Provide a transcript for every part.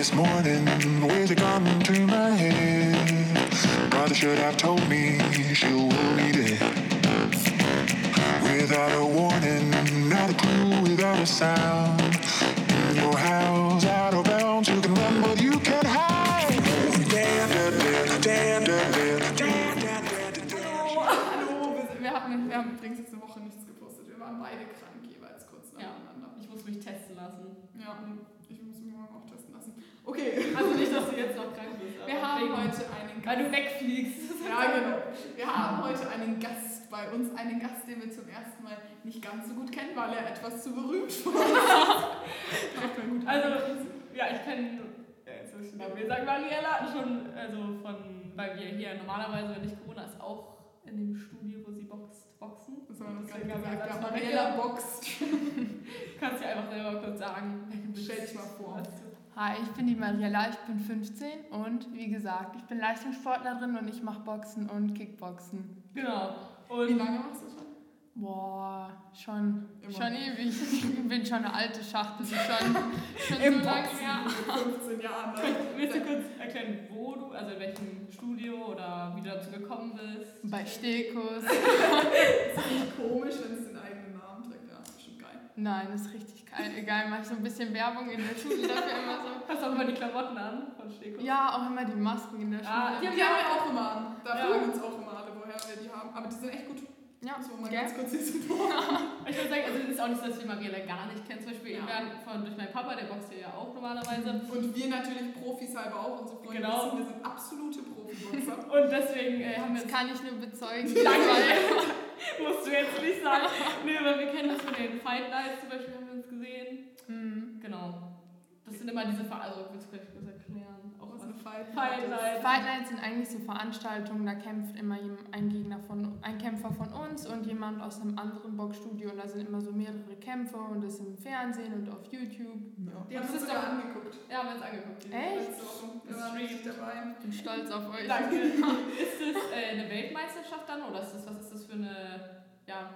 this morning, where's it gone to my head? Brother should have told me she'll worry dead. Without a warning, not a clue, without a sound. In your house, out of bounds, you can run, but you can't hide. Oh. Wir haben übrigens letzte Woche nichts gepostet. Wir waren beide krank, jeweils kurz nacheinander. Ja, ich muss mich testen lassen. Ja. Okay, Also nicht, dass du jetzt noch krank bist. aber wir haben wegen- heute einen Weil Gast. du wegfliegst. Ja, genau. Wir haben heute einen Gast bei uns, einen Gast, den wir zum ersten Mal nicht ganz so gut kennen, weil er etwas zu berühmt mir gut. Also, ja, ich kenne, ja, wir sagen, Mariella schon, also von, weil wir hier normalerweise, wenn nicht Corona ist, auch in dem Studio, wo sie boxt, boxen. Das haben wir wir gesagt. Ja, Mariella boxt. Kannst du einfach selber kurz sagen. Stell dich mal vor. Hi, ich bin die Mariella, ich bin 15 und wie gesagt, ich bin Leistungssportlerin und ich mache Boxen und Kickboxen. Genau. Wie Und lange machst du schon? Boah, schon, Immer. schon ewig. Ich bin schon eine alte Schachtel, schon, schon Im so lange Boxen her. mit 15 Jahren. willst du kurz erklären, wo du, also in welchem Studio oder wie du dazu gekommen bist? Bei Stekos. ist nicht komisch, wenn es den eigenen Namen trägt. Ja, ist schon geil. Nein, das ist richtig geil. Egal, mache ich so ein bisschen Werbung in der Schule dafür immer so. Hast du auch immer die Klamotten an von Steko? Ja, auch immer die Masken in der Schule. Ah, Die haben wir auch immer an. Da Ja. fragen uns auch immer alle, woher wir die haben. Aber die sind echt gut. ja, wir mal ganz kurz hier so Ich würde sagen, also es ist auch nicht so, dass wir Mariella gar nicht kennen. Zum Beispiel Ja. von, durch meinen Papa, der boxt hier ja auch normalerweise. Und wir natürlich Profis halber auch. Unsere Freunde Genau. wissen, wir sind absolute Profiboxer. Und deswegen äh, haben wir Das kann ich nur bezeugen. Danke. Musst du jetzt nicht sagen. nee, aber wir kennen uns von den Fight Nights zum Beispiel, haben wir uns gesehen. Hm. Genau. Das sind immer diese Ver also willst du vielleicht kurz erklären? Auch Was was eine Fight Fight Night. Fight Nights sind eigentlich so Veranstaltungen, da kämpft immer ein Gegner von, ein Kämpfer von uns und jemand aus einem anderen Boxstudio und da sind immer so mehrere Kämpfer und das im Fernsehen und auf YouTube. Ja. Die haben Das uns sogar doch- angeguckt. Ja, haben wir uns angeguckt. die Echt? Wir waren richtig dabei. Ich bin stolz auf euch. Danke. ist das äh, eine Weltmeisterschaft dann oder ist das, was ist das für eine, ja,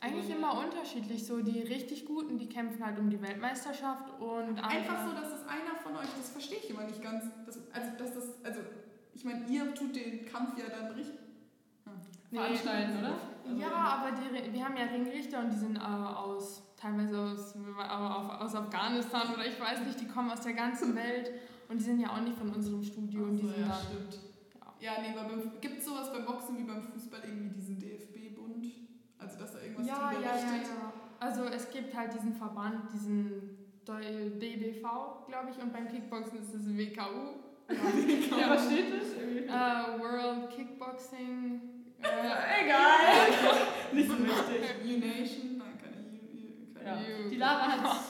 Eigentlich immer unterschiedlich, so die richtig Guten, die kämpfen halt um die Weltmeisterschaft und Einfach so, dass es einer von euch, das verstehe ich immer nicht ganz. Das, also, dass das, also, ich meine, ihr tut den Kampf ja dann richtig. Nee. veranstalten, oder? Also- Ja, aber die, wir haben ja Ringrichter und die sind äh, aus, teilweise aus, äh, aus Afghanistan oder ich weiß nicht, die kommen aus der ganzen Welt und die sind ja auch nicht von unserem Studio und die sind ja, dann. stimmt. Ja, nee, weil beim, gibt es sowas beim Boxen wie beim Fußball irgendwie diesen DFB-Bund? Also, dass da irgendwas Ja, drüber ja, ja, ja. Also es gibt halt diesen Verband, diesen DBV, glaube ich, und beim Kickboxen ist es WKU. Ja, was steht das? Äh, World Kickboxing. Äh, Egal. Nicht so wichtig. U-Nation? Nein, keine U. Keine Ja. U. Die Lara hat.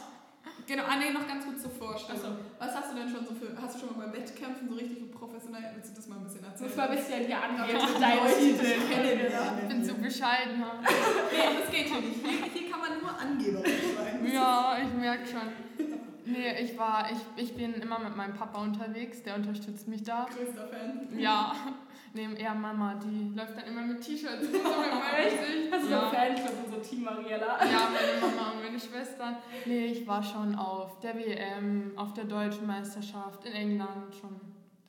Genau, ah, nee, noch ganz gut zur Vorstellung. Achso, Was hast du denn schon so für, hast du schon mal bei Wettkämpfen so richtig professionell, willst du das mal ein bisschen erzählen? muss mal ein bisschen hier angehen Ja, das kennen wir da. ich bin so bescheiden. Nee, das geht hier nicht. Hier, hier kann man nur angeberisch sein. Ja, ich merke schon. Nee, ich war, ich, ich bin immer mit meinem Papa unterwegs, der unterstützt mich da. Größter Fan. Ja, nee, eher Mama, die läuft dann immer mit T-Shirts so. Hast du so ja. einen Fanclub und so Team Mariella? ja, meine Mama und meine Schwestern. Nee, ich war schon auf der WM, auf der deutschen Meisterschaft in England schon.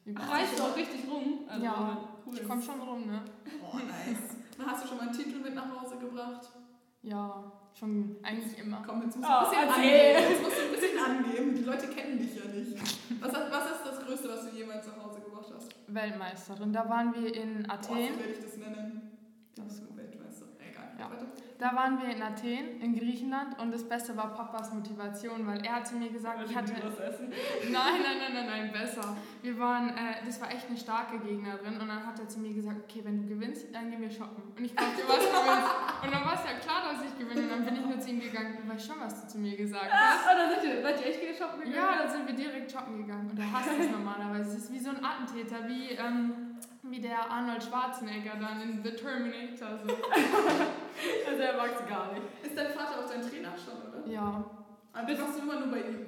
überall. Reist du auch richtig rum? Also, Ja, cool. Ich komm schon rum, ne? Oh, nice. Dann hast du schon mal einen Titel mit nach Hause gebracht? Ja, schon eigentlich immer. Komm, jetzt musst du Oh, ein bisschen angeben. Jetzt musst du ein bisschen angeben. Die Leute kennen dich ja nicht. Was, was ist das Größte, was du jemals nach Hause? Weltmeisterin. Da waren wir in Boah, Athen. werde ich das nennen. Du bist ein Weltmeister. Egal. Ja. Weiter. Da waren wir in Athen, in Griechenland und das Beste war Papas Motivation, weil er hat zu mir gesagt, ich hatte... was essen. Nein, nein, nein, nein, nein, besser. Wir waren, äh, das war echt eine starke Gegnerin und dann hat er zu mir gesagt, okay, wenn du gewinnst, dann gehen wir shoppen. Und ich dachte, was gewinnst? Und dann war es ja klar, dass ich gewinne und dann bin ich nur zu ihm gegangen, du weißt schon, was du zu mir gesagt hast. Ah, dann seid ihr, seid ihr echt shoppen gegangen? Ja, dann sind wir direkt shoppen gegangen und er hasst es normalerweise. Es ist wie so ein Attentäter, wie, ähm, wie der Arnold Schwarzenegger dann in The Terminator. So. Also er mag es gar nicht. Ist dein Vater auch dein Trainer schon, oder? Ja, Aber das machst du immer nur bei ihm.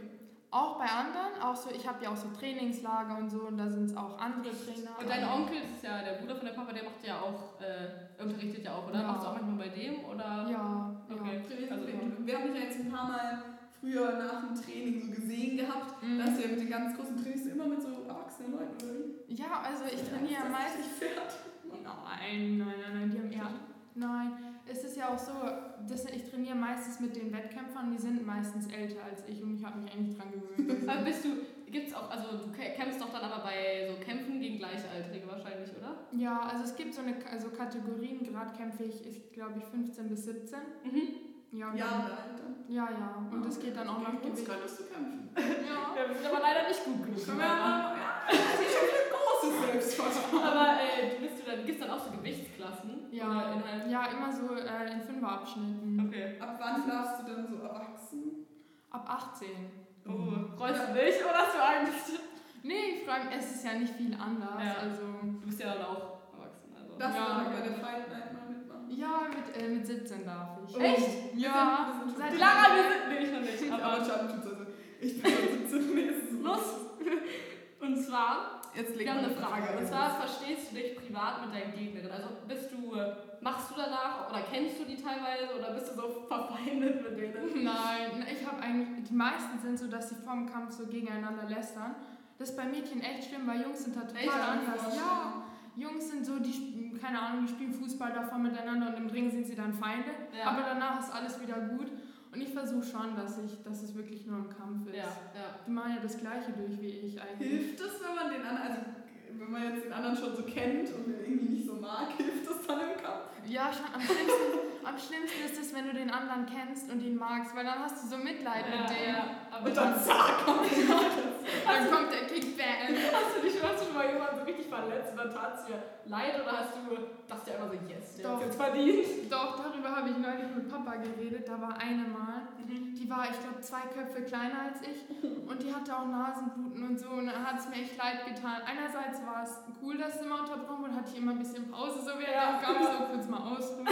auch bei anderen, auch so, ich habe ja auch so Trainingslager und so und da sind es auch andere Trainer. Und dein Onkel, ist ja der Bruder von der Papa, der macht ja auch, äh, unterrichtet ja auch, oder? Ja. Machst du auch manchmal bei dem, oder? Ja, Okay. ja. Wir, Also, wir, haben dich ja jetzt ein paar Mal früher nach dem Training so gesehen gehabt, Mhm. dass ihr mit den ganz großen Trainings immer mit so erwachsenen Leuten wie? Ja, also ich trainiere Ist das meistens. nicht Pferd. Nein, nein, nein, nein, die haben eher. Nein, es ist ja auch so, dass ich trainiere meistens mit den Wettkämpfern, die sind meistens älter als ich und ich habe mich eigentlich dran gewöhnt. Aber bist du, gibt's auch, also du kä- kämpfst doch dann aber bei so Kämpfen gegen Gleichaltrige wahrscheinlich, oder? Ja, also es gibt so eine also Kategorien, gerade kämpfe ich, ich glaube ich 15 bis 17. Mhm. Ja, Ja, dann- ja, ja. Und es geht dann auch nach Gewicht. könntest du kämpfen. Ja. Ja, wir sind aber leider nicht gut genug. Ja, ja, also ich habe ein großes Selbstvertrauen. Aber äh, bist du dann, gibt's dann auch so Gewichtsklassen? Ja, Oder halt, ja, immer so äh, in Fünferabschnitten. okay. Ab wann darfst du dann so erwachsen? Ab 18. Oh, freust du dich oder hast du Angst? Nee, ich freue mich, es ist ja nicht viel anders. Ja. Also, Du bist ja dann auch erwachsen, also. Darfst Ja. du bei der Fight Night mal mitmachen? ja, mit, äh, mit 17 darf ich. Echt? Ja, Wir sind, wir sind seit schon Clara, wir sind nee, ich noch nicht. Aber Aber tut's also. Ich bin schon 17 nee, es ist los! Und zwar, Jetzt wir haben eine Frage. Und zwar verstehst du dich privat mit deinen Gegnerinnen? Also bist du, äh, machst du danach oder kennst du die teilweise oder bist du so verfeindet mit denen? Nein, ich habe eigentlich, die meisten sind so, dass sie vorm Kampf so gegeneinander lästern. Das ist bei Mädchen echt schlimm, weil Jungs sind da total Echt? Anders. Ja, Jungs sind so, die, keine Ahnung, die spielen Fußball davon miteinander und im Ring sind sie dann Feinde. Ja. Aber danach ist alles wieder gut. Und ich versuche schon, dass, ich, dass es wirklich nur ein Kampf ist. Ja, ja. Die machen ja das Gleiche durch wie ich eigentlich. Hilft es, wenn man den anderen, also wenn man jetzt den anderen schon so kennt und den irgendwie nicht so mag, hilft es dann im Kampf? Ja, schon am schlimmsten, am schlimmsten ist es, wenn du den anderen kennst und ihn magst, weil dann hast du so Mitleid mit dem. Aber Und dann zack, kommt Dann kommt der Kickback. Hast du dich hast du schon mal jemanden so richtig verletzt und dann tat es dir leid oder hast du, dachtest du einfach so, yes, der hat jetzt verdient? Doch, darüber habe ich neulich mit Papa geredet. Da war eine mal, die war, ich glaube, zwei Köpfe kleiner als ich und die hatte auch Nasenbluten und so und dann hat es mir echt leid getan. Einerseits war es cool, dass sie immer unterbrochen wurde, hatte ich immer ein bisschen Pause, so während Ja. dem Kampf, so kurz mal ausruhen.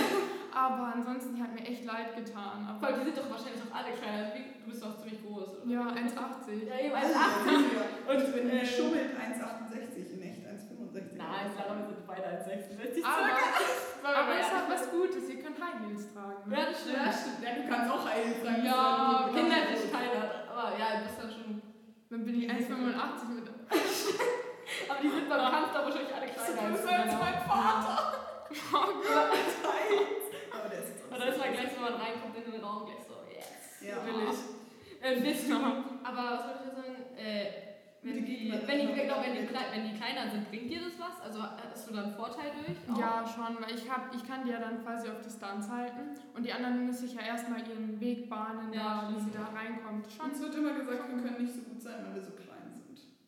Aber ansonsten, die hat mir echt leid getan. Weil Aber die sind doch wahrscheinlich auch alle kleiner. Du bist doch ziemlich groß. Oder? ja, 1,80. Ja, eben Also, 1,80. Und ich bin äh, geschummelt 1,68 in echt 1,65. Nein, Sarah, wir sind beide 1,66. Aber, Aber, aber es hat was Gutes, ihr könnt High Heels tragen. Ja, das stimmt. Ja, stimmt. Ja, du kannst auch heilen sein. Ja, Kinder hätte ich keiner. Aber ja, du bist dann schon. Dann bin ich 1,85 mit. Aber die sind beim Kampf da wahrscheinlich alle kleiner als Männer. mein Vater. Oh Gott. Aber der ist jetzt Und wenn man reinkommt in den Raum, gleich so, yes, Ja. will ich. Äh, bist du. Aber was wollte ich da sagen? Äh, wenn Die die, wenn, die, genau, wenn, die, wenn die kleiner sind, bringt dir das was? Also hast du dann einen Vorteil durch? Auch? Ja, schon, weil ich, hab, ich kann die ja dann quasi auf Distanz halten und die anderen müssen sich ja erstmal ihren Weg bahnen, Ja, da, wie sie da reinkommt. Schon, Uns wird immer gesagt, wir können nicht so gut sein, weil wir so klein sind.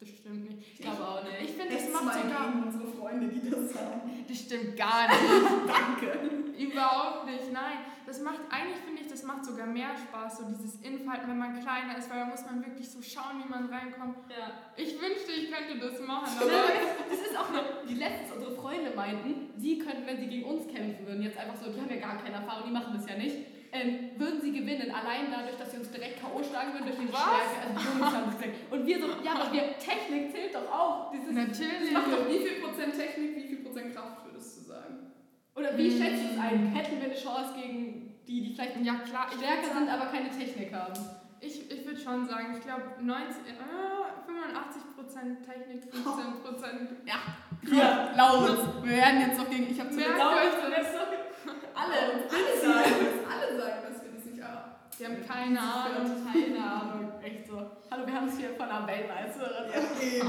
Das stimmt nicht. Ich glaube auch nicht. Ich finde, das macht sogar. unsere Freunde, die das sagen. Das stimmt gar nicht. Danke. Überhaupt nicht, nein. Das macht, eigentlich finde ich, das macht sogar mehr Spaß, so dieses Infighten, wenn man kleiner ist, weil da muss man wirklich so schauen, wie man reinkommt. Ja. Ich wünschte, ich könnte das machen, Aber das ist auch die letztens unsere Freunde meinten, sie könnten, wenn sie gegen uns kämpfen würden, jetzt einfach so, die haben ja gar keine Erfahrung, die machen das ja nicht, ähm, würden gewinnen, allein dadurch, dass sie uns direkt K.O. schlagen würden durch die? Stärke. Also die Jungs haben das gesagt. Und wir so, ja, aber wir, Technik zählt doch auch. Dieses, Natürlich. Mach doch wie viel Prozent Technik, wie viel Prozent Kraft würdest du sagen? oder wie Mhm. schätzt du es ein? Hätten wir eine Chance gegen die, die vielleicht Ja, klar, stärker sind, sagen- aber keine Technik haben? Ich, ich würde schon sagen, ich glaube 90, äh, 85% Technik, 15%. Ja, Lauritz. Wir werden jetzt noch gegen. Ich habe zu Merkt euch das. Alle, alle sagen das. Alle sagen, dass wir das nicht Die haben keine Ahnung. Keine Ahnung. Echt so. Hallo, wir haben es hier von einer Weltmeisterin. Okay.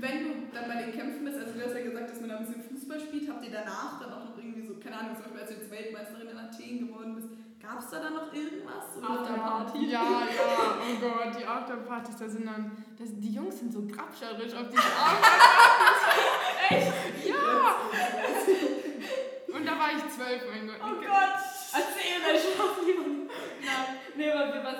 Wenn du dann bei den Kämpfen bist, also du hast ja gesagt, dass man da ein bisschen Fußball spielt, habt ihr danach dann auch noch irgendwie so, keine Ahnung, zum Beispiel als du jetzt Weltmeisterin in Athen geworden bist, gab es da dann noch irgendwas? Oder? Afterparty. Ja, ja, oh Gott, die Afterpartys, da sind dann, das, die Jungs sind so grabscherisch auf diese Afterpartys. Echt? Ja! Und da war ich zwölf, mein Gott. Oh Gott! Erzähl mir schon niemand. Nee, aber wir waren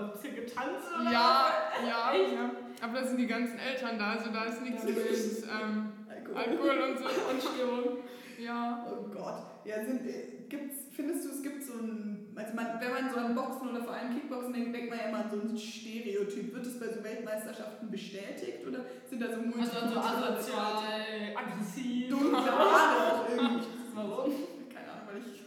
also, ein bisschen getanzt oder Ja, ja, Echt? ja. Aber da sind die ganzen Eltern da, also da ist nichts mit ähm, Alkohol. Und so. Und Stimmung. Ja. Oh Gott. Ja, sind, äh, gibt's, findest du, es gibt so ein, also man, wenn man so an Boxen oder vor allem Kickboxen denkt, denkt man ja immer an so ein Stereotyp. Wird es bei so Weltmeisterschaften bestätigt oder sind da so Also so multikulturelle asozial, aggressiv. dunkle Haare auch irgendwie? Warum? Keine Ahnung, weil ich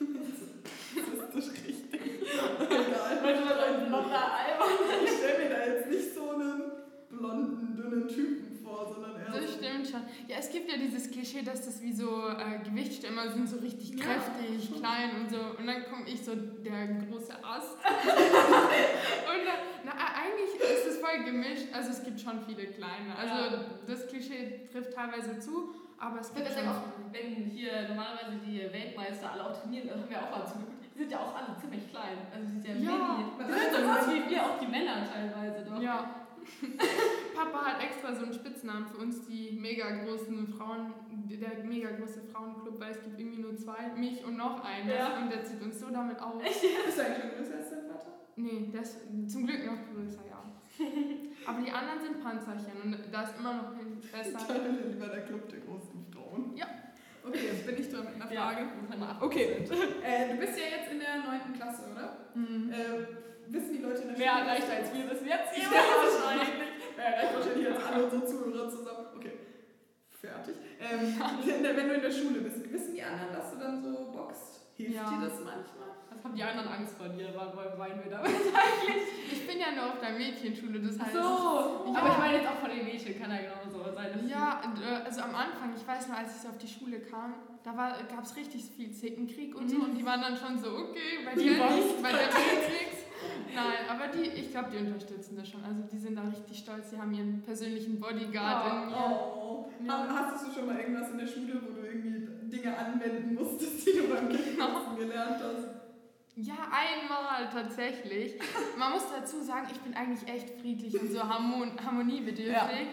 blonder Albert. Ich stelle mir da jetzt nicht so einen blonden, dünnen Typen vor, sondern eher. Das stimmt schon. Ja, es gibt ja dieses Klischee, dass das wie so äh, Gewichtsstämmer sind, so richtig ja, kräftig, klein und so. Und dann komme ich so der große Ast. und dann, na, eigentlich ist es voll gemischt. Also es gibt schon viele kleine. Also ja. das Klischee trifft teilweise zu. Aber es gibt ja auch, wenn hier normalerweise die Weltmeister alle auch trainieren, dann haben wir auch mal zurück die sind ja auch alle ziemlich klein. Also die sind ja, Ja, mini. Die ist sind so groß wie wir, auch die Männer teilweise doch. Ja. Papa hat extra so einen Spitznamen für uns, die mega großen Frauen, der mega große Frauenclub, weil es gibt irgendwie nur zwei, mich und noch einen. Ja. Und der zieht uns so damit auf. Bist du eigentlich schon größer als dein Vater? Nee, der ist zum Glück noch größer, ja. Aber die anderen sind Panzerchen und da ist immer noch ein besser. Lieber der Club der großen Frauen. Ja. Okay, jetzt bin ich dran mit einer Ja, Frage. mal Okay. Äh, du bist ja jetzt in der 9. Klasse, oder? Mhm. Äh, wissen die Leute in der Schule- erreicht als wir das jetzt? Ja, Ja, wahrscheinlich. Wer erreicht wahrscheinlich jetzt alle unsere Zuhörer zusammen. Okay. Fertig. Ähm, wenn du in der Schule bist, wissen die anderen, dass du dann so boxt? Hilft Ja. dir das manchmal? Was haben die anderen Angst vor dir? Wann weinen wir da? Ich bin ja nur auf der Mädchenschule, das heißt. So, Ja. aber ich meine jetzt auch von den Mädchen, kann ja genauso sein. dass Ja, äh, also am Anfang, ich weiß noch, als ich so auf die Schule kam, da gab es richtig viel Zickenkrieg und so und die waren dann schon so, okay, bei Die dir was? nicht, bei bringt's nichts. Nein, aber die, ich glaube, die unterstützen das schon. Also die sind da richtig stolz, die haben ihren persönlichen Bodyguard in mir. Oh. Ja. Hast du schon mal irgendwas in der Schule, wo du irgendwie Dinge anwenden musstest, die du beim Kickboxen gelernt hast? Ja, einmal tatsächlich. Man muss dazu sagen, ich bin eigentlich echt friedlich und so harmon harmoniebedürftig.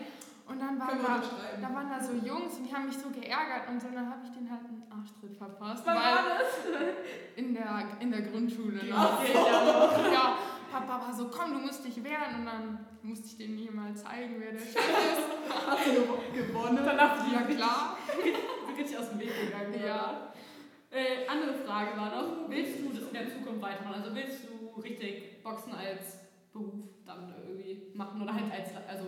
Und dann waren da, unterschreiben. da waren da so Jungs und die haben mich so geärgert und so, und dann habe ich denen halt einen Arschtritt verpasst. Wann war das? in der, in der Grundschule. Ach so. Ja. Ja, Papa war so, komm, du musst dich wehren. Und dann musste ich denen hier mal zeigen, wer der Chef ist. Hast du gewonnen? Danach Ja, klar. richtig aus dem Weg gegangen. Ja. Äh, andere Frage war noch, willst du das in der Zukunft weitermachen? Also willst du richtig Boxen als Beruf dann irgendwie machen oder halt als, also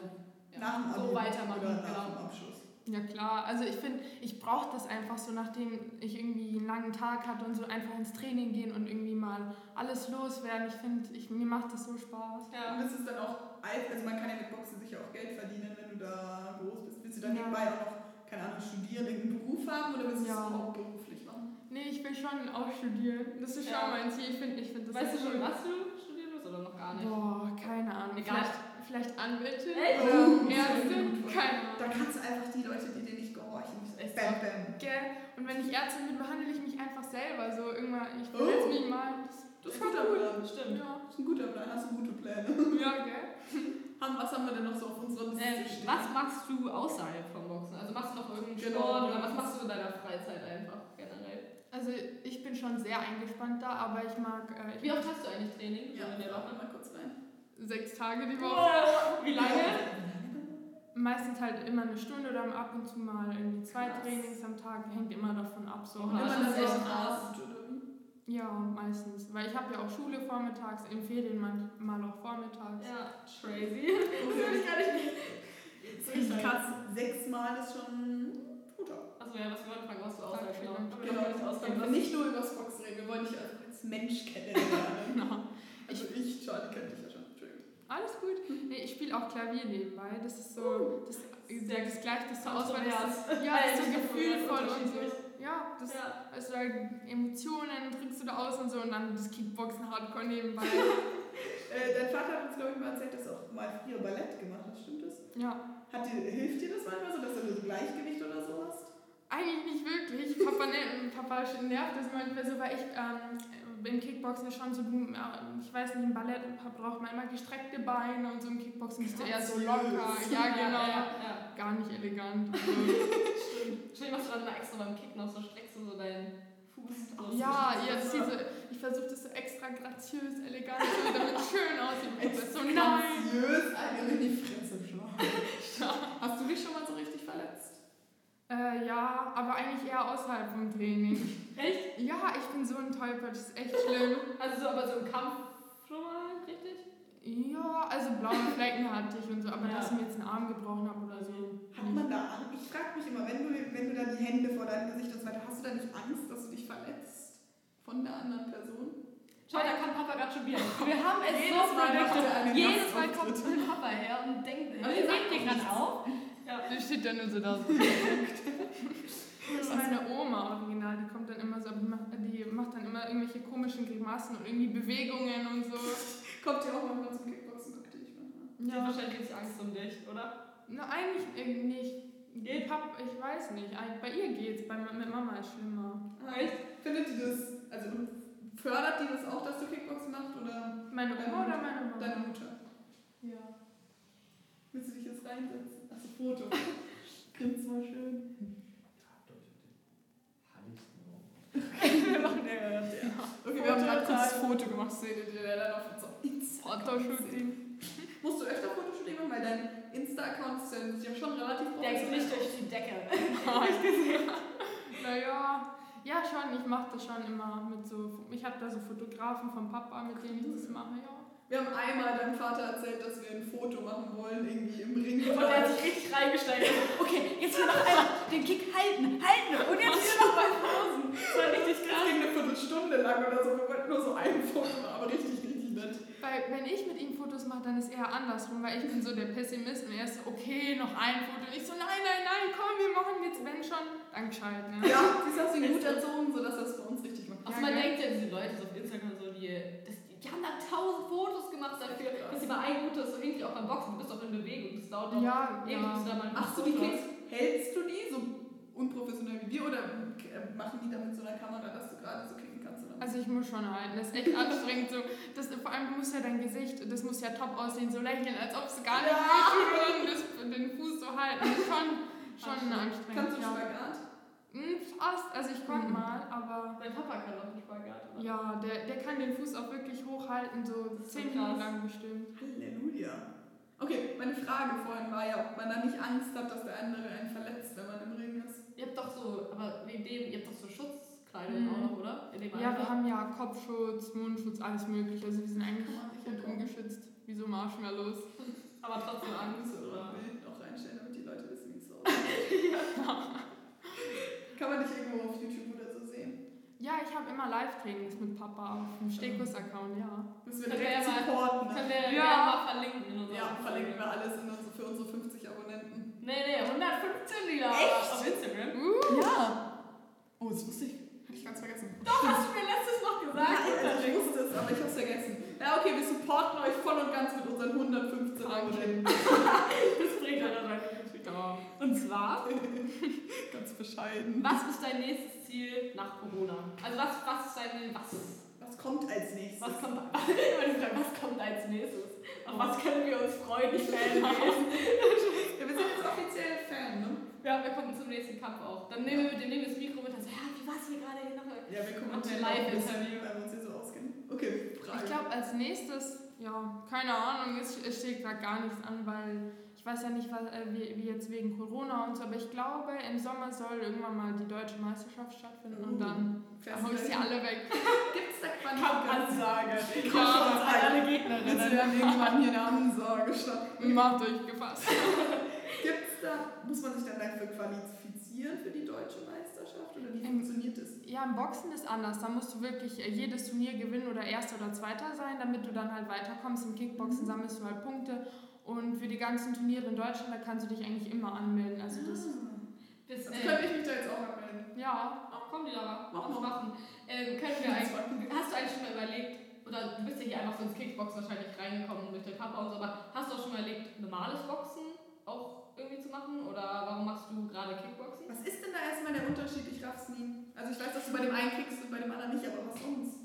ja, Nach dem so weitermachen, oder nach genau. dem Abschluss. Ja klar, also ich finde, ich brauche das einfach so, nachdem ich irgendwie einen langen Tag hatte und so einfach ins Training gehen und irgendwie mal alles loswerden. Ich finde, ich, mir macht das so Spaß. Ja. Und ist es dann auch, also man kann ja mit Boxen sicher auch Geld verdienen, wenn du da groß bist. Willst du dann Ja. nebenbei auch noch, keine Ahnung, studieren, irgendeinen Beruf haben oder willst du Ja. es hauptberuflich machen? Nee, ich will schon auch studieren. Das ist Ja. schon mein Ziel. Ich finde ich find das Weißt du schon, was du studieren willst oder noch gar nicht? Boah, keine Ahnung. Egal. Vielleicht, vielleicht Anwältin Echt? oder Oh, Ärztin. gut. Keine Da Ahnung. kannst du einfach die Leute, die dir nicht gehorchen, Echt bam, bam. Gell? Und wenn ich Ärztin bin, behandle ich mich einfach selber so. Irgendwann, ich Oh. verletze mich mal. Das, Das ist ein guter. Plan. Stimmt. Ja. Das ist ein guter Plan, hast du gute Pläne. ja, gell? Haben, was haben wir denn noch so auf unserer Liste Ähm, stehen? was machst du außerhalb vom Boxen? Also machst du noch irgendeinen Genau. Sport oder was machst du in deiner Freizeit einfach generell? Also ich bin schon sehr eingespannt da, aber ich mag äh, ich Wie oft hast du eigentlich Training? Ja, So in der mach Woche? mal kurz rein. sechs Tage die Woche. Oh, wie lange? Meistens halt immer eine Stunde oder ab und zu mal irgendwie zwei Krass. Trainings am Tag. Hängt immer davon ab. So. Oha, Nimmt das man Ja, meistens. Weil ich habe ja auch Schule vormittags, in Ferien manchmal auch vormittags. Ja, crazy. Das würde ich gar nicht. Das ist richtig krass. Sechsmal ist schon brutal. Achso, ja, was wir wollten fragen, was du Danke, genau. genau, nicht ausgehen, wir nicht nur über das Boxen reden, wir wollen dich einfach als Mensch kennenlernen. Genau. Also ich, Charlie, kennt dich ja schon. Entschuldigung. Alles gut. Nee, ich spiele auch Klavier nebenbei. Das ist so, das, Sehr das gleicht das so aus, weil das, Kontrovers. ja, das ist so Ja, ich gefühlvoll und so. Ja, das, Ja. also da Emotionen da aus und so und dann das Kickboxen Hardcore nebenbei. Äh, dein Vater hat uns, glaube ich, mal erzählt, dass er auch mal früher Ballett gemacht hat. Stimmt das? ja. Hat dir, hilft dir das manchmal so, dass du so Gleichgewicht oder so hast? Eigentlich nicht wirklich. Papa, ne, Papa nervt das manchmal so, weil ich ähm, im Kickboxen ist schon so, du, äh, ich weiß nicht, im Ballett braucht man immer gestreckte Beine und so im Kickboxen bist du eher so locker. Ja, genau. Ja, ja. Gar nicht elegant. Also, Stimmt. Stell dir mal dann extra beim Kicken noch so streckst du so deinen Fuß. so ja, ja, das diese, ich versuche das so extra graziös, elegant, so, damit es schön aussieht. Das ist so nein. Graziös, Alter, in die Fresse schlagen. Hast du dich schon mal so richtig verletzt? Äh, ja, aber eigentlich eher außerhalb vom Training. Echt? Ja, ich bin so ein Tollpatsch, das ist echt schlimm. Also so, aber so im Kampf schon mal, richtig? Ja, also blaue Flecken hatte ich und so, aber Ja. dass ich mir jetzt einen Arm gebrochen habe oder so. Hat man da Angst? Ich frage mich immer, wenn du, wenn du da die Hände vor deinem Gesicht und so weiter, hast du da nicht Angst, dass du dich verletzt von der anderen Person? Schau, da kann Papa gerade schon wieder. Wir haben es Jedes so Mal macht verrückt. er einen Jedes Mal kommt Papa her und denkt, Aber ihr ihr seht ihr auch gerade auf. Ja. Der steht ja nur so da. So. Meine Oma original, die kommt dann immer so, die macht, die macht dann immer irgendwelche komischen Grimassen und irgendwie Bewegungen und so. Kommt ihr auch manchmal zum Kickboxen, guckt ihr dich manchmal. Ja, wahrscheinlich jetzt Angst um dich, oder? na, eigentlich irgendwie nicht. Geht? Pap, ich weiß nicht. Ein- Bei ihr geht's, bei, mit Mama ist schlimmer. Echt? Findet die das, also fördert die das auch, dass du Kickboxen machst oder Meine Oma oder meine Mama? deine Mutter? Ja. Willst du dich jetzt reinsetzen? Achso, Foto. Grinst mal schön. Wir machen ja, ja. Okay, wir haben gerade kurz das Foto. Foto gemacht, seht ihr der dann auf unserem. Fotoshooting. Musst du öfter Fotoshooting machen, weil dein Insta-Account ist ja, ist ja schon relativ Der geht nicht durch die Decke. Naja, ja schon, ich mache das schon immer mit so, ich habe da so Fotografen vom Papa, mit denen ich das mache, ja. Wir haben einmal deinem Vater erzählt, dass wir ein Foto machen wollen, irgendwie im Ring. Und er hat sich richtig reingesteigert. Okay, jetzt hier noch einmal den Kick halten, halten. Und jetzt hier noch mal Pausen. Das war richtig Das krass. ging eine Viertelstunde lang oder so. Wir wollten nur so ein Foto machen, aber richtig. Weil wenn ich mit ihm Fotos mache, dann ist eher andersrum, weil ich bin so der Pessimist und er ist so, okay, noch ein Foto. Und ich so, nein, nein, nein, komm, wir machen jetzt, wenn schon, dann gescheit, ne? Ja, siehst du, hast ihn gut erzogen, sodass er es bei uns richtig macht. Also Ja, man gell? denkt ja, diese Leute so auf Instagram so, die, das, die haben da tausend Fotos gemacht dafür, dass sie mal ein gutes so irgendwie auch beim Boxen, du bist doch in Bewegung, das dauert doch Ja, ewig, ja. da mal Machst du die Kicks? Hältst du die so unprofessionell wie wir oder äh, machen die da mit so einer Kamera, dass du gerade so? Oder? Also ich muss schon halten, das ist echt anstrengend. So, das, vor allem du musst ja dein Gesicht, das muss ja top aussehen, so lächeln, als ob es gar nicht Ja. wehtut und den Fuß so halten. Das ist schon, schon anstrengend. Kannst du ja. Spagat? Hm, fast, also ich konnte Mhm. mal, aber Dein Papa kann doch nicht Spagat, oder? ja, der, der kann den Fuß auch wirklich hochhalten, so Das ist so 10 Minuten lang bestimmt. Halleluja. Okay, meine Frage vorhin war ja, ob man da nicht Angst hat, dass der andere einen verletzt, wenn man im Ring ist. Ihr habt doch so, aber wegen dem, ihr habt doch so Schutzkleidung Mhm. auch noch, oder? In dem Ja, wir haben ja Kopfschutz, Mundschutz, alles mögliche. Also wir sind eigentlich gut ja auch. ungeschützt, wie so Marshmallows. aber trotzdem Angst, oder? Bild noch reinstellen, damit die Leute wissen, wie es so aussieht. Kann man dich irgendwo auf YouTube oder so sehen? Ja, ich habe immer Live-Trainings mit Papa auf dem Stekus-Account, ja. Müssen wir Können direkt wir supporten. Ne? Können wir Ja. ja mal verlinken in Ja, verlinken wir alles in unsere, für unsere 50 Abonnenten. Nee, nee, 115 wieder Echt? auf Instagram. Uh, Ja. Oh, das wusste ich. Ich ganz vergessen. Doch, hast du mir letztes noch gesagt. Nein, also ich wusste es, aber ich hab's vergessen. Ja, okay, wir supporten euch voll und ganz mit unseren 115 Abonnenten. Das bringt ja dann ja. Und zwar, Ganz bescheiden. was ist dein nächstes Ziel nach Corona? Also was, was ist dein, was, Was kommt als nächstes? was kommt, was kommt als nächstes? Auf was können wir uns freuen, die Fans? Ja, wir sind jetzt offiziell Fan, ne? Ja, wir kommen zum nächsten Kampf auch. Dann nehmen wir, dem nehmen wir das Mikro mit und so, ja, wie war's hier gerade hier noch? Ja, wir ein bisschen, Live-Interview. weil wir uns hier so auskennen. Okay, Frage. Ich glaube, als nächstes, ja, keine Ahnung, es, es steht gerade gar nichts an, weil ich weiß ja nicht, was, äh, wie, wie jetzt wegen Corona und so, aber ich glaube, im Sommer soll irgendwann mal die deutsche Meisterschaft stattfinden und dann Fährst hol ich sie alle weg. Gibt's da Qualifikation? Kampfansage. Ja. alle Jetzt Gegnerinnen. werden irgendwann hier eine Ansage statt. Macht euch gefasst. Gibt's da, muss man sich dann dafür qualifizieren für die deutsche Meisterschaft oder wie funktioniert das? Ja, im Boxen ist anders. Da musst du wirklich äh, jedes Turnier gewinnen oder Erster oder Zweiter sein, damit du dann halt weiterkommst. Im Kickboxen sammelst du halt Punkte. Und für die ganzen Turniere in Deutschland, da kannst du dich eigentlich immer anmelden. Also das, Bis, Also äh, könnte ich mich da jetzt auch anmelden. ja. Ach, komm, die Lara. Mach mal. machen. Ähm, können wir eigentlich, hast du eigentlich schon mal überlegt, oder du bist ja hier einfach so ins Kickboxen wahrscheinlich reingekommen durch den Papa und so, aber hast du auch schon mal überlegt, normales Boxen auch irgendwie zu machen? Oder warum machst du gerade Kickboxen? Was ist denn da erstmal der Unterschied? Ich raff's nie. Also ich weiß, dass du bei dem einen kickst und bei dem anderen nicht, aber was sonst?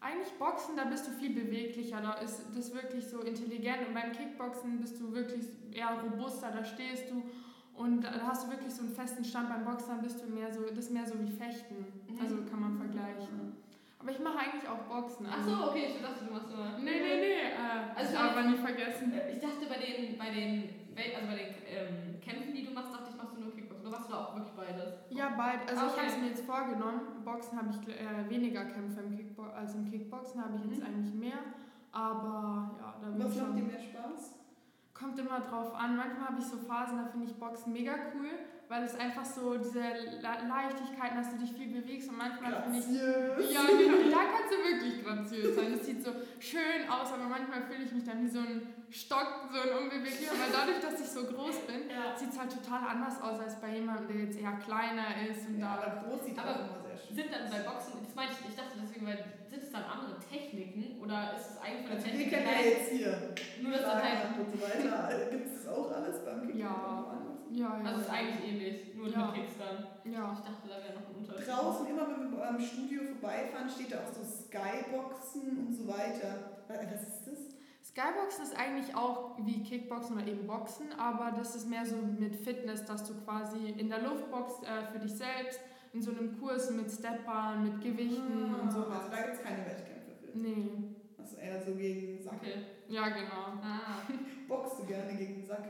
Eigentlich Boxen, da bist du viel beweglicher, da ist das wirklich so intelligent und beim Kickboxen bist du wirklich eher robuster, da stehst du und da hast du wirklich so einen festen Stand. Beim Boxen bist du mehr so, das ist mehr so wie Fechten, Mhm. also kann man vergleichen. Aber ich mache eigentlich auch Boxen. Ach Also, so, okay, ich dachte, du machst nur. Nee, nee, nee, äh, Also also aber nie vergessen. Ich dachte bei den, bei den, also bei den ähm, Kämpfen, die du machst, dachte ich, machst du nur Kickboxen. Oder machst du da auch wirklich beides? Ja, beid. Also ich Okay. habe es mir jetzt vorgenommen. Boxen habe ich äh, weniger Kämpfe im Kickbo als im Kickboxen habe ich jetzt Mhm. eigentlich mehr. Aber ja, da bin Was ich macht dir mehr Spaß? Kommt immer drauf an. Manchmal habe ich so Phasen, da finde ich Boxen mega cool, weil es einfach so diese Le Leichtigkeit, dass du dich viel bewegst und manchmal finde ich. Graziös. Ja, genau, da kannst du wirklich graziös sein. Das sieht so schön aus, aber manchmal fühle ich mich dann wie so ein Stock, so ein unbeweglicher, weil dadurch, dass ich so groß bin, Ja. sieht es halt total anders aus als bei jemandem, der jetzt eher kleiner ist und Ja, da. aber groß sieht Aber auch immer sehr schön. Sind dann bei Boxen, das meinte ich, ich dachte deswegen, weil sind es dann andere Techniken oder ist es eigentlich von der Also wir Technik kennen ja jetzt hier Nur das halt, und so weiter. Gibt es auch alles beim Kicken? Ja. Ja, ja. also es ist eigentlich ähnlich, nur Ja. mit Kicks dann. ja. Ich dachte, da wäre noch ein Unterschied. Draußen, immer wenn wir beim Studio vorbeifahren, steht da auch so Skyboxen und so weiter. Was ist das? Skyboxen ist eigentlich auch wie Kickboxen oder eben Boxen, aber das ist mehr so mit Fitness, dass du quasi in der Luft boxst äh, für dich selbst, in so einem Kurs mit Steppern, mit Gewichten und Also sowas. da gibt es keine Wettkämpfe für. Nee, Also eher so gegen Sack. Okay. ja genau. Ah. Boxst du gerne gegen den Sack?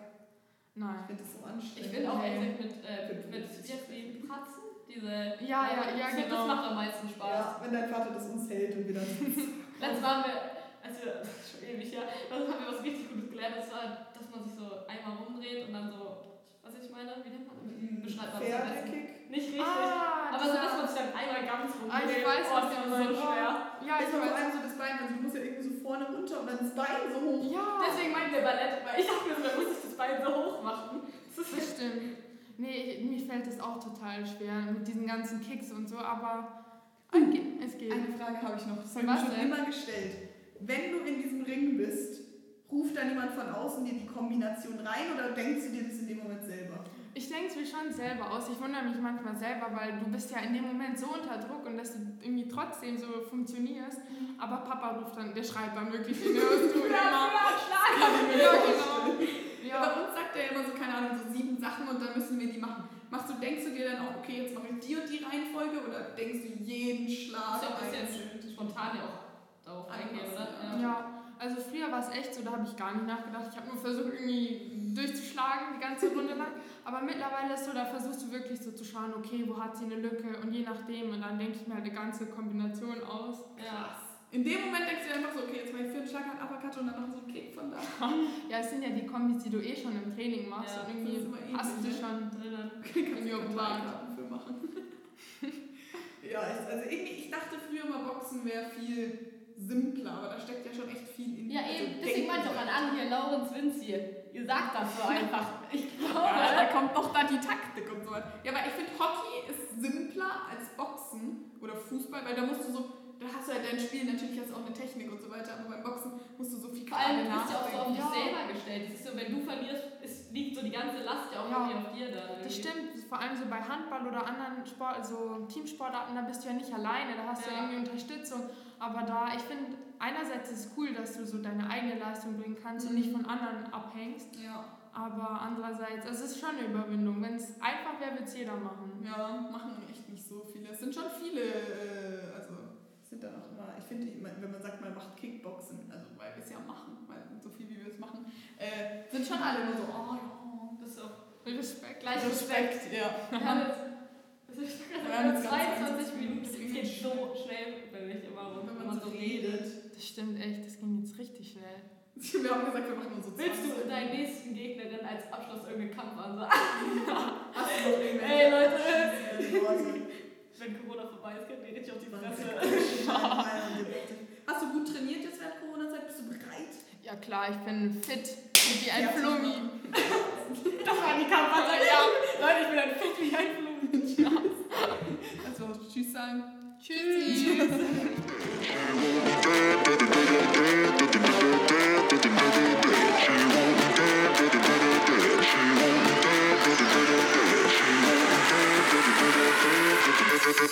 Ich Nein. finde das so anstrengend. Ich finde auch ehrlich mit, äh, mit heißt die Pratzen, diese. Ja, ja, ja, ich find, genau. Das macht am meisten Spaß. Ja, wenn dein Vater das uns hält und wir dann. Letztes haben wir, als wir, das ist schon ewig ja, da haben wir was richtig Gutes gelernt. Das war, dass man sich so einmal rumdreht und dann so, was ich meine, wie nennt man das? Beschreibt man das. Nicht richtig. Ah, aber so, dass dieser- man sich dann einmal ganz rumdreht. Ah, ich weiß, oh, was das ist so schwer. Ja, ich aber vor allem so das Bein, also du musst ja irgendwie so vorne runter und dann das Bein so hoch. Ja, Deswegen meinen wir Ballett, weil ich dachte mir so, da muss ich das Bein so hoch machen. Das ist das stimmt. Nee, mir fällt das auch total schwer mit diesen ganzen Kicks und so, aber es geht. Es geht. Eine Frage habe ich noch, das habe ich mir schon denn? immer gestellt. Wenn du in diesem Ring bist, ruft dann jemand von außen dir die Kombination rein oder denkst du dir das in dem Moment selber? Ich denke es mir schon selber aus. Ich wundere mich manchmal selber, weil du bist ja in dem Moment so unter Druck und dass du irgendwie trotzdem so funktionierst. Aber Papa ruft dann, der schreit dann wirklich, wie hörst du immer. Ja, genau. Ja. Bei uns sagt er immer so, keine Ahnung, so sieben Sachen und dann müssen wir die machen. Machst du, denkst du dir dann auch, okay, jetzt mache ich die und die Reihenfolge oder denkst du jeden Schlag ist ja ein bisschen spontan ja auch darauf eingehen, oder? Anpassen, Ja, also früher war es echt so, da habe ich gar nicht nachgedacht. Ich habe nur versucht, irgendwie durchzuschlagen, die ganze Runde lang. Aber mittlerweile ist so, da versuchst du wirklich so zu schauen, okay, wo hat sie eine Lücke und je nachdem. Und dann denke ich mir halt eine ganze Kombination aus. Ja. In dem Moment denkst du dir einfach so, okay, jetzt mache ich vierten Schlag, einen Uppercut und dann noch so einen Kick von da. Ja, es sind ja die Kombis, die du eh schon im Training machst. Ja, und irgendwie das ist immer hast du ähnlich, schon Drinnen. Kannst du Ja, Karteikarten für machen. ja, ich, also irgendwie, ich dachte früher mal Boxen wäre viel simpler, aber da steckt ja schon echt viel in Ja, also eben, deswegen meinte ich auch an hier, Laurenz Winz hier. Ihr sagt das so einfach. Ich Ja, glaube. da kommt noch da die Taktik und so weiter. Ja, aber ich finde, Hockey ist simpler als Boxen oder Fußball, weil da musst du so, hast du halt dein Spiel, natürlich du auch eine Technik und so weiter, aber beim Boxen musst du so viel Vor allem, du bist ja auch so auf dich Ja. selber gestellt. Es ist so, wenn du verlierst, es liegt so die ganze Last ja auch Ja. auf dir da. Das stimmt, vor allem so bei Handball oder anderen Sport, also Teamsportarten, da bist du ja nicht alleine, da hast du Ja. irgendwie Unterstützung. Aber da, ich finde, einerseits ist es cool, dass du so deine eigene Leistung bringen kannst und Mhm. nicht von anderen abhängst. Ja, Aber andererseits, es ist schon eine Überwindung. Wenn es einfach wäre, würde es jeder machen. ja, machen echt nicht so viele. Es sind schon viele, äh, sind dann auch immer, ich finde, wenn man sagt, man macht Kickboxen, also weil wir es ja machen, weil so viel wie wir es machen, äh, sind schon alle immer so, oh ja, Das ist auch Respekt. gleich Respekt. ja. Wir haben jetzt, das ist Wir haben jetzt 22 ganz- Minuten. Das geht so schnell, wenn ich immer rum, Wenn man so redet. Das stimmt echt, das ging jetzt richtig schnell. Wir haben gesagt, wir machen nur so Willst 20. du deinen nächsten Gegnerin als Abschluss irgendeinen Kampf ansagen? Hast du noch irgendwelche Ey, Leute. Wenn Corona vorbei ist, geht mir richtig auf die Fresse. Hast du gut trainiert jetzt während Corona-Zeit? Bist du bereit? Ja klar, ich bin fit wie ein Ja, Flummi. Das war die Kampfansage. Ja, Leute, ich bin ein Fit wie ein Blumen. Also, tschüss sagen. Tschüssi. Well.